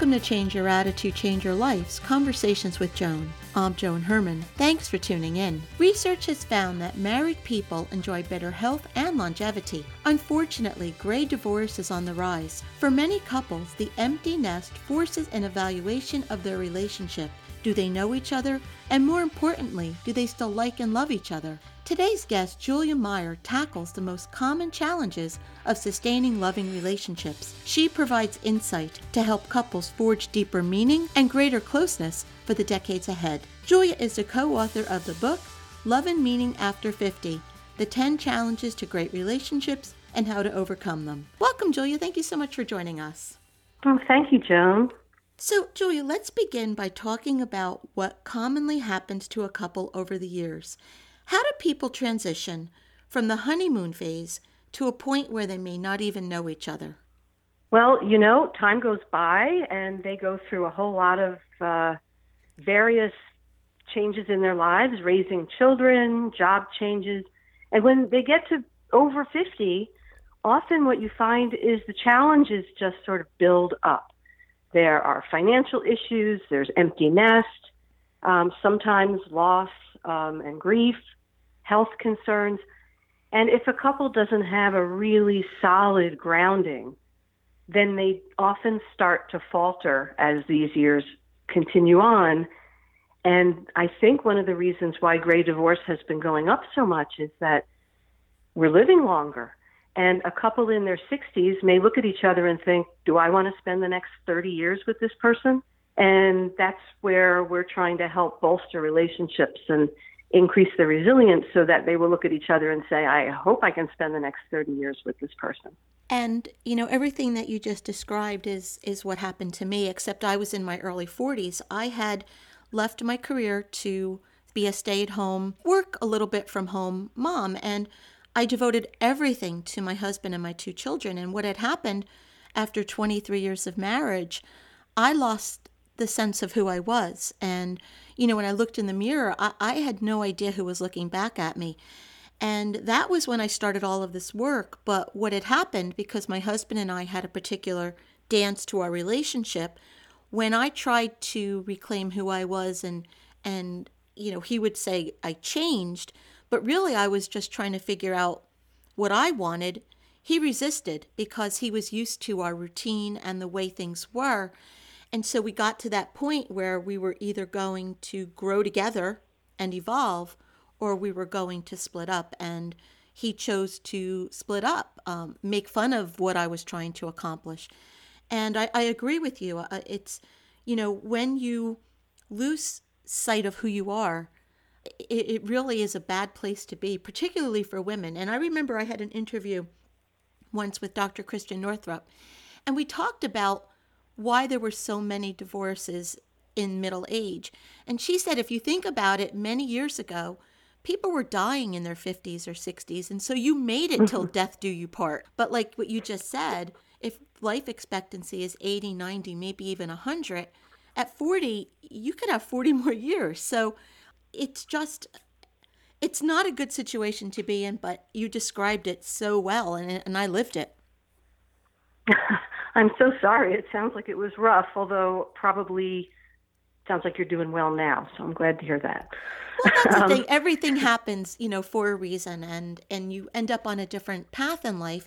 Welcome to Change Your Attitude, Change Your Lives Conversations with Joan. I'm Joan Herman. Thanks for tuning in. Research has found that married people enjoy better health and longevity. Unfortunately, gray divorce is on the rise. For many couples, the empty nest forces an evaluation of their relationship. Do they know each other? And more importantly, do they still like and love each other? Today's guest, Julia Mayer, tackles the most common challenges of sustaining loving relationships. She provides insight to help couples forge deeper meaning and greater closeness for the decades ahead. Julia is the co author of the book, Love and Meaning After 50 The 10 Challenges to Great Relationships and How to Overcome Them. Welcome, Julia. Thank you so much for joining us. Oh, thank you, Joan. So, Julia, let's begin by talking about what commonly happens to a couple over the years. How do people transition from the honeymoon phase to a point where they may not even know each other? Well, you know, time goes by and they go through a whole lot of uh, various changes in their lives, raising children, job changes. And when they get to over 50, often what you find is the challenges just sort of build up. There are financial issues, there's empty nest, um, sometimes loss um, and grief, health concerns. And if a couple doesn't have a really solid grounding, then they often start to falter as these years continue on. And I think one of the reasons why gray divorce has been going up so much is that we're living longer. And a couple in their 60s may look at each other and think, Do I want to spend the next 30 years with this person? And that's where we're trying to help bolster relationships and increase their resilience so that they will look at each other and say, I hope I can spend the next 30 years with this person. And you know everything that you just described is is what happened to me except I was in my early 40s. I had left my career to be a stay-at-home, work a little bit from home mom and I devoted everything to my husband and my two children and what had happened after 23 years of marriage, I lost the sense of who I was. And, you know, when I looked in the mirror, I, I, had no idea who was looking back at me. And that was when I started all of this work. But what had happened, because my husband and I had a particular dance to our relationship, when I tried to reclaim who I was and, and, you know, he would say I changed, but really I was just trying to figure out what I wanted. He resisted because he was used to our routine and the way things were. And so we got to that point where we were either going to grow together and evolve, or we were going to split up. And he chose to split up, um, make fun of what I was trying to accomplish. And I, I agree with you. Uh, it's, you know, when you lose sight of who you are, it, it really is a bad place to be, particularly for women. And I remember I had an interview once with Dr. Christiane Northrup, and we talked about why there were so many divorces in middle age. And she said, if you think about it, many years ago, people were dying in their 50s or 60s. And so you made it till death do you part. But like what you just said, if life expectancy is 80, 90, maybe even 100, at 40, you could have 40 more years. So it's just, it's not a good situation to be in, but you described it so well, and, and I lived it. I'm so sorry. It sounds like it was rough, although probably sounds like you're doing well now. So I'm glad to hear that. Well, that's the um, thing. Everything happens, you know, for a reason, and and you end up on a different path in life.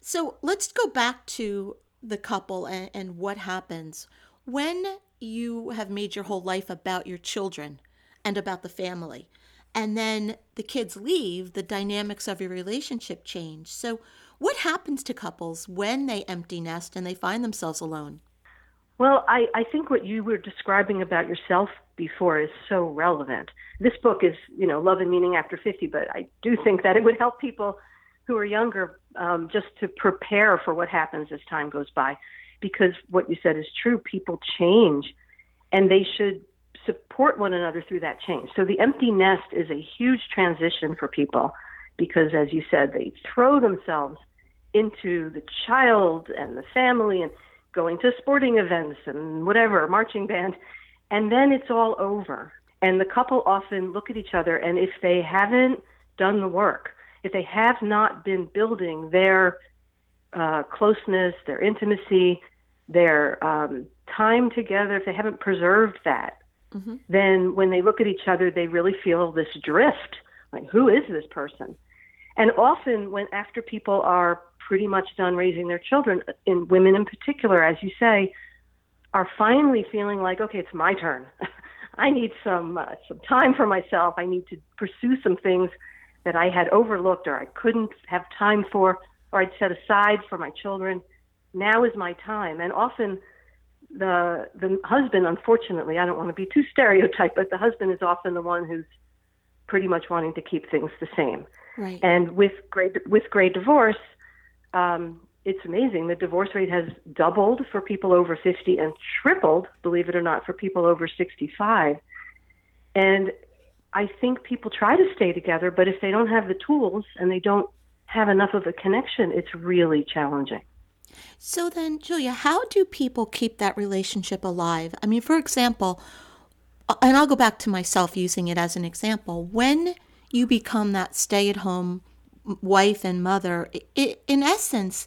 So let's go back to the couple and, and what happens when you have made your whole life about your children and about the family, and then the kids leave. The dynamics of your relationship change. So what happens to couples when they empty nest and they find themselves alone? Well, I, I think what you were describing about yourself before is so relevant. This book is, you know, Love and Meaning After 50, but I do think that it would help people who are younger um, just to prepare for what happens as time goes by. Because what you said is true. People change, and they should support one another through that change. So the empty nest is a huge transition for people because, as you said, they throw themselves into the child and the family and going to sporting events and whatever, marching band, and then it's all over. And the couple often look at each other, and if they haven't done the work, if they have not been building their uh, closeness, their intimacy, their um, time together, if they haven't preserved that, mm-hmm. then when they look at each other, they really feel this drift. Like, who is this person? And often, when after people are pretty much done raising their children, in women in particular, as you say, are finally feeling like, okay, it's my turn. I need some uh, some time for myself. I need to pursue some things that I had overlooked or I couldn't have time for or I'd set aside for my children. Now is my time. And often the the husband, unfortunately, I don't want to be too stereotyped, but the husband is often the one who's pretty much wanting to keep things the same. Right. And with great with gray divorce, um, it's amazing. The divorce rate has doubled for people over 50 and tripled, believe it or not, for people over 65. And I think people try to stay together, but if they don't have the tools and they don't have enough of a connection, it's really challenging. So then, Julia, how do people keep that relationship alive? I mean, for example, and I'll go back to myself using it as an example. When you become that stay at home wife and mother, it, in essence,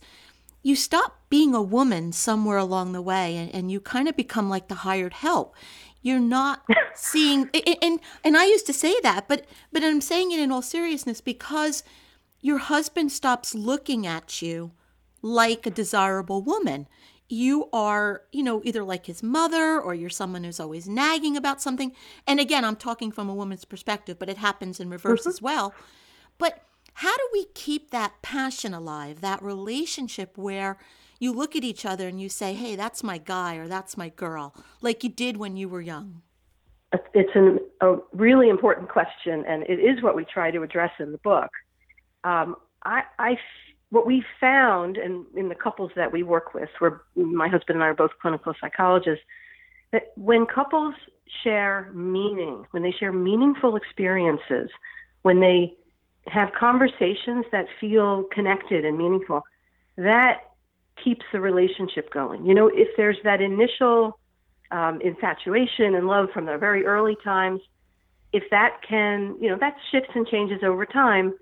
you stop being a woman somewhere along the way and, and you kind of become like the hired help. You're not seeing and and I used to say that but but I'm saying it in all seriousness because your husband stops looking at you like a desirable woman you are you know either like his mother or you're someone who's always nagging about something and again I'm talking from a woman's perspective but it happens in reverse mm-hmm. as well but how do we keep that passion alive, that relationship where you look at each other and you say, hey, that's my guy or that's my girl, like you did when you were young? It's an, a really important question, and it is what we try to address in the book. Um, I, I, what we found in, in the couples that we work with, where my husband and I are both clinical psychologists, that when couples share meaning, when they share meaningful experiences, when they have conversations that feel connected and meaningful, that keeps the relationship going. You know, if there's that initial um, infatuation and love from the very early times, if that can, you know, that shifts and changes over time.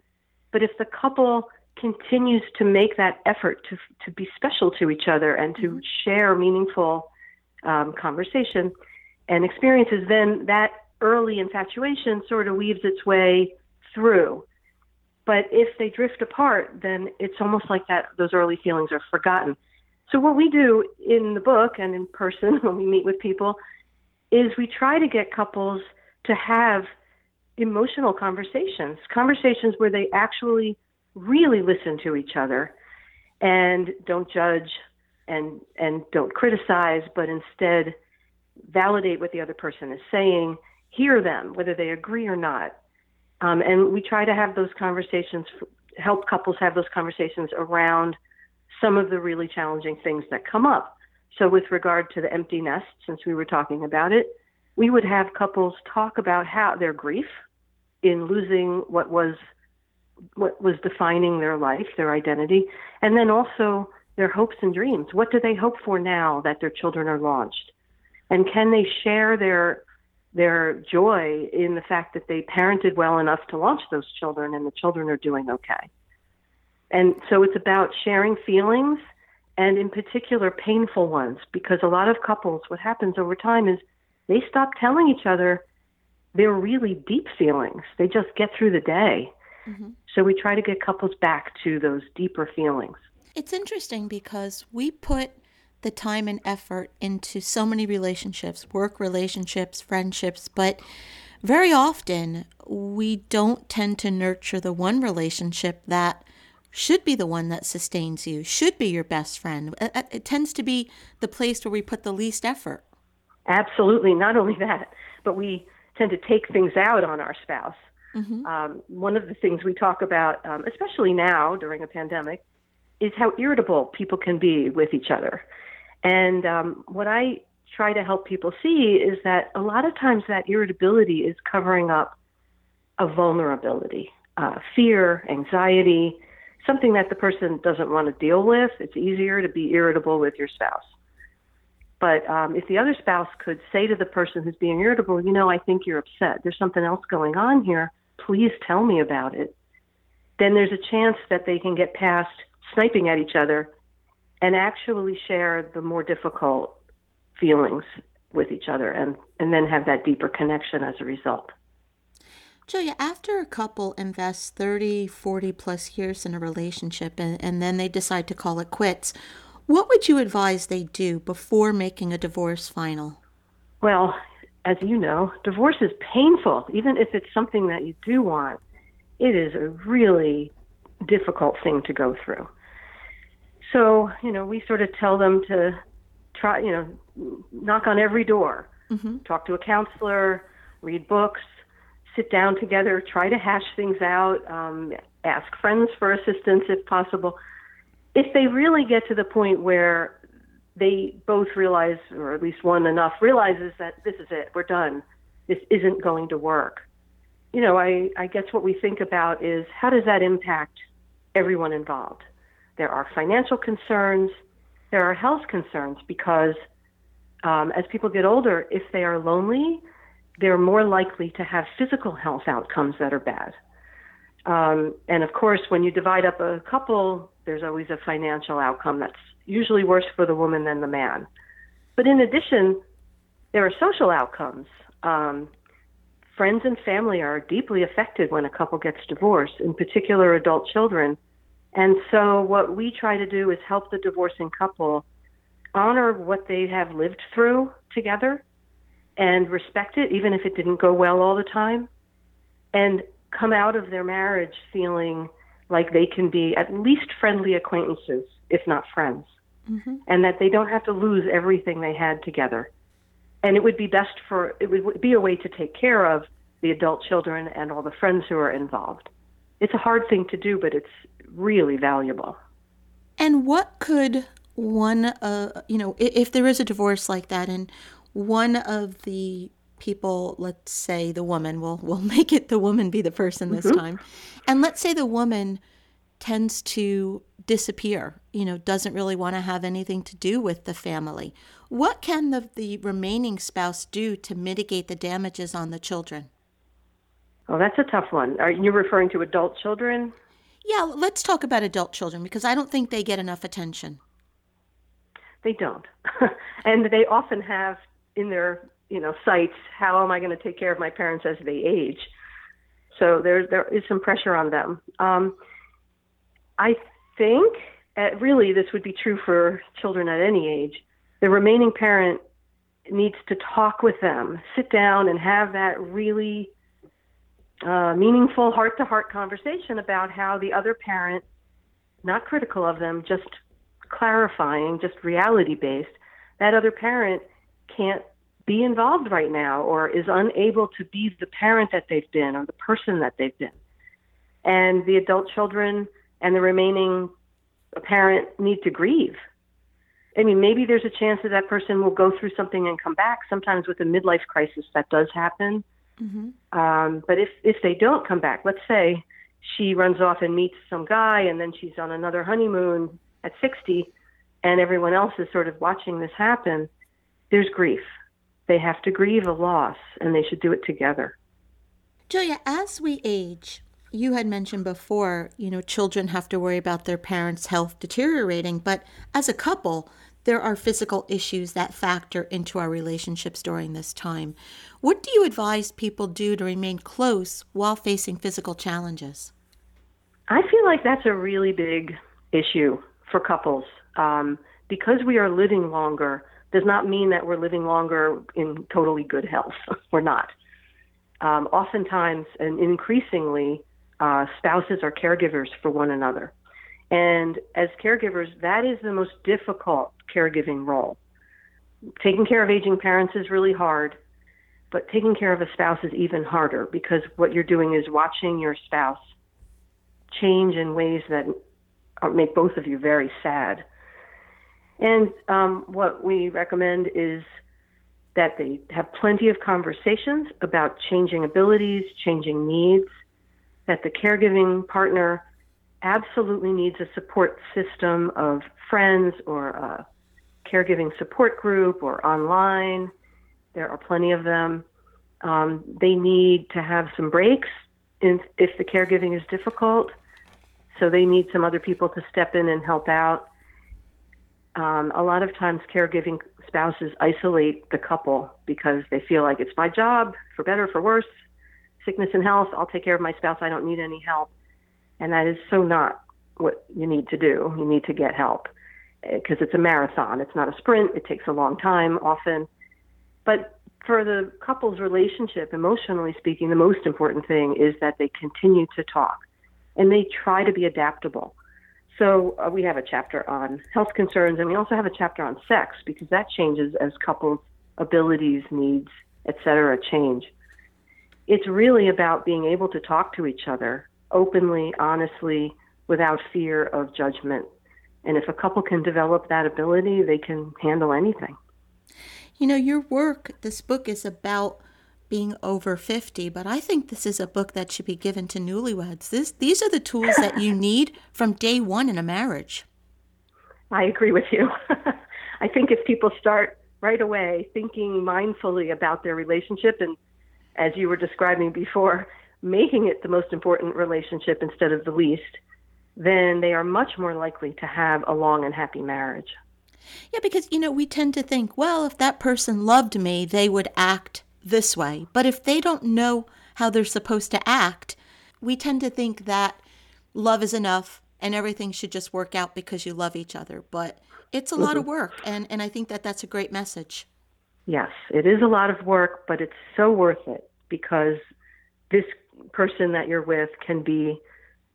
But if the couple continues to make that effort to to be special to each other and to mm-hmm. share meaningful um, conversation and experiences, then that early infatuation sort of weaves its way through. But if they drift apart, then it's almost like that those early feelings are forgotten. So what we do in the book and in person when we meet with people is we try to get couples to have emotional conversations, conversations where they actually really listen to each other and don't judge and and don't criticize, but instead validate what the other person is saying, hear them whether they agree or not, um, and we try to have those conversations, help couples have those conversations around some of the really challenging things that come up. So, with regard to the empty nest, since we were talking about it, we would have couples talk about how their grief in losing what was what was defining their life, their identity, and then also their hopes and dreams. What do they hope for now that their children are launched? And can they share their their joy in the fact that they parented well enough to launch those children and the children are doing okay. And so it's about sharing feelings and in particular painful ones because a lot of couples what happens over time is they stop telling each other their really deep feelings. They just get through the day. Mm-hmm. So we try to get couples back to those deeper feelings. It's interesting because we put the time and effort into so many relationships, work relationships, friendships, but very often we don't tend to nurture the one relationship that should be the one that sustains you, should be your best friend. It, it tends to be the place where we put the least effort. Absolutely. Not only that, but we tend to take things out on our spouse. Mm-hmm. Um, one of the things we talk about, um, especially now during a pandemic, is how irritable people can be with each other. And um, what I try to help people see is that a lot of times that irritability is covering up a vulnerability, uh, fear, anxiety, something that the person doesn't want to deal with. It's easier to be irritable with your spouse. But um, if the other spouse could say to the person who's being irritable, you know, I think you're upset. There's something else going on here. Please tell me about it. Then there's a chance that they can get past sniping at each other and actually share the more difficult feelings with each other and, and then have that deeper connection as a result. Julia, after a couple invests 30, 40 plus years in a relationship and, and then they decide to call it quits, what would you advise they do before making a divorce final? Well, as you know, divorce is painful, even if it's something that you do want. It is a really difficult thing to go through. So, you know, we sort of tell them to try, you know, knock on every door, mm-hmm. talk to a counselor, read books, sit down together, try to hash things out, um, ask friends for assistance if possible. If they really get to the point where they both realize, or at least one enough realizes that this is it, we're done, this isn't going to work. You know, I, I guess what we think about is how does that impact everyone involved? There are financial concerns, there are health concerns because um, as people get older, if they are lonely, they're more likely to have physical health outcomes that are bad. Um, and of course, when you divide up a couple, there's always a financial outcome that's usually worse for the woman than the man. But in addition, there are social outcomes. Um, friends and family are deeply affected when a couple gets divorced, in particular adult children. And so, what we try to do is help the divorcing couple honor what they have lived through together and respect it, even if it didn't go well all the time, and come out of their marriage feeling like they can be at least friendly acquaintances, if not friends, mm-hmm. and that they don't have to lose everything they had together. And it would be best for, it would be a way to take care of the adult children and all the friends who are involved. It's a hard thing to do, but it's really valuable. And what could one, uh, you know, if, if there is a divorce like that, and one of the people, let's say the woman, we'll we'll make it the woman be the person this mm-hmm. time, and let's say the woman tends to disappear, you know, doesn't really want to have anything to do with the family. What can the, the remaining spouse do to mitigate the damages on the children? Oh, that's a tough one. Are you referring to adult children? Yeah, let's talk about adult children because I don't think they get enough attention. They don't. and they often have in their, you know, sights, how am I going to take care of my parents as they age? So there there is some pressure on them. Um, I think uh, really this would be true for children at any age. The remaining parent needs to talk with them, sit down and have that really uh, meaningful heart to heart conversation about how the other parent, not critical of them, just clarifying, just reality based, that other parent can't be involved right now or is unable to be the parent that they've been or the person that they've been. And the adult children and the remaining parent need to grieve. I mean, maybe there's a chance that that person will go through something and come back. Sometimes with a midlife crisis, that does happen. Mm-hmm. Um, but if if they don't come back, let's say she runs off and meets some guy, and then she's on another honeymoon at 60, and everyone else is sort of watching this happen. There's grief. They have to grieve a loss, and they should do it together. Julia, as we age, you had mentioned before, you know, children have to worry about their parents' health deteriorating, but as a couple, there are physical issues that factor into our relationships during this time. What do you advise people do to remain close while facing physical challenges? I feel like that's a really big issue for couples. Um, because we are living longer does not mean that we're living longer in totally good health. we're not. Um, oftentimes and increasingly, uh, spouses are caregivers for one another. And as caregivers, that is the most difficult caregiving role. Taking care of aging parents is really hard, but taking care of a spouse is even harder because what you're doing is watching your spouse change in ways that make both of you very sad. And um, what we recommend is that they have plenty of conversations about changing abilities, changing needs, that the caregiving partner absolutely needs a support system of friends or a caregiving support group or online. There are plenty of them. Um, they need to have some breaks if, if the caregiving is difficult. So they need some other people to step in and help out. Um, a lot of times, caregiving spouses isolate the couple because they feel like it's my job, for better, or for worse, sickness and health. I'll take care of my spouse. I don't need any help. And that is so not what you need to do. You need to get help because it's a marathon. It's not a sprint. It takes a long time often. But for the couple's relationship, emotionally speaking, the most important thing is that they continue to talk and they try to be adaptable. So uh, we have a chapter on health concerns, and we also have a chapter on sex because that changes as couples' abilities, needs, etc. change. It's really about being able to talk to each other openly, honestly, without fear of judgment. And if a couple can develop that ability, they can handle anything. You know, your work, this book is about being over 50, but I think this is a book that should be given to newlyweds. This, these are the tools that you need from day one in a marriage. I agree with you. I think if people start right away thinking mindfully about their relationship and, as you were describing before, making it the most important relationship instead of the least, then they are much more likely to have a long and happy marriage. Yeah, because, you know, we tend to think, well, if that person loved me, they would act this way. But if they don't know how they're supposed to act, we tend to think that love is enough and everything should just work out because you love each other. But it's a mm-hmm. lot of work, and, and I think that that's a great message. Yes, it is a lot of work, but it's so worth it because this person that you're with can be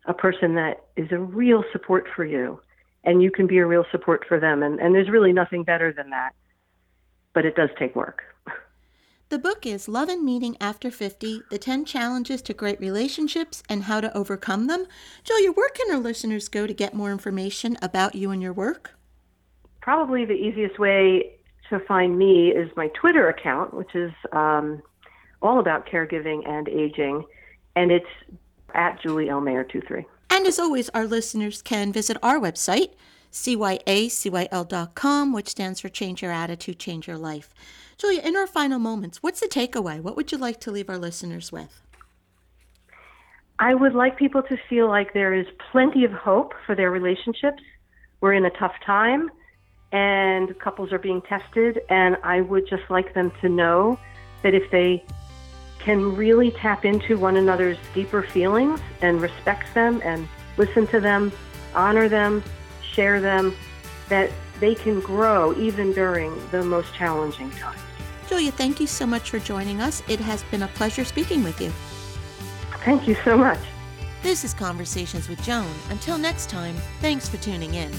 a person that is a real support for you, and you can be a real support for them. And, and there's really nothing better than that, but it does take work. The book is Love and Meaning After 50 The 10 Challenges to Great Relationships and How to Overcome Them. Julia, where can our listeners go to get more information about you and your work? Probably the easiest way to find me is my Twitter account, which is um, all about caregiving and aging, and it's at Julie L. Mayer 23. And as always, our listeners can visit our website, cyacyl.com, which stands for Change Your Attitude, Change Your Life. Julia, in our final moments, what's the takeaway? What would you like to leave our listeners with? I would like people to feel like there is plenty of hope for their relationships. We're in a tough time and couples are being tested, and I would just like them to know that if they can really tap into one another's deeper feelings and respect them and listen to them, honor them, share them, that they can grow even during the most challenging times. Julia, thank you so much for joining us. It has been a pleasure speaking with you. Thank you so much. This is Conversations with Joan. Until next time, thanks for tuning in.